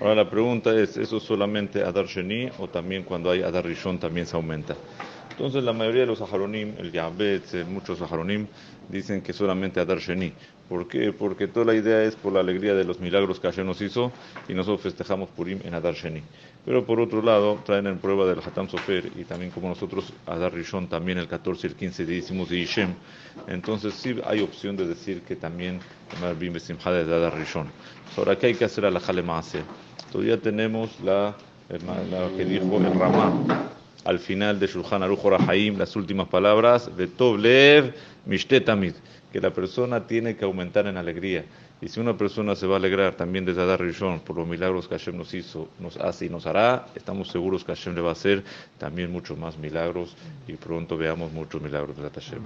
Ahora la pregunta es, ¿eso solamente Adar Sheni o también cuando hay Adar Rishon también se aumenta? Entonces la mayoría de los Aharonim, el Yabet, muchos Aharonim, dicen que solamente Adar Sheni. ¿Por qué? Porque toda la idea es por la alegría de los milagros que Hashem nos hizo y nosotros festejamos Purim en Adar Sheni. Pero por otro lado, traen en prueba del Hatam Sofer y también como nosotros Adar Rishon también el 14 y el 15 decimos de Ishem. Entonces sí hay opción de decir que también Marbim Besimha de Adar Rishon. Ahora, ¿qué hay que hacer a la Halemase? Todavía tenemos la, la que dijo el Ramá al final de Shulchan Aruch las últimas palabras, de Toblev Mishtetamid, que la persona tiene que aumentar en alegría. Y si una persona se va a alegrar también de Zadar Rishon por los milagros que Hashem nos hizo, nos hace y nos hará, estamos seguros que Hashem le va a hacer también muchos más milagros y pronto veamos muchos milagros de Hashem.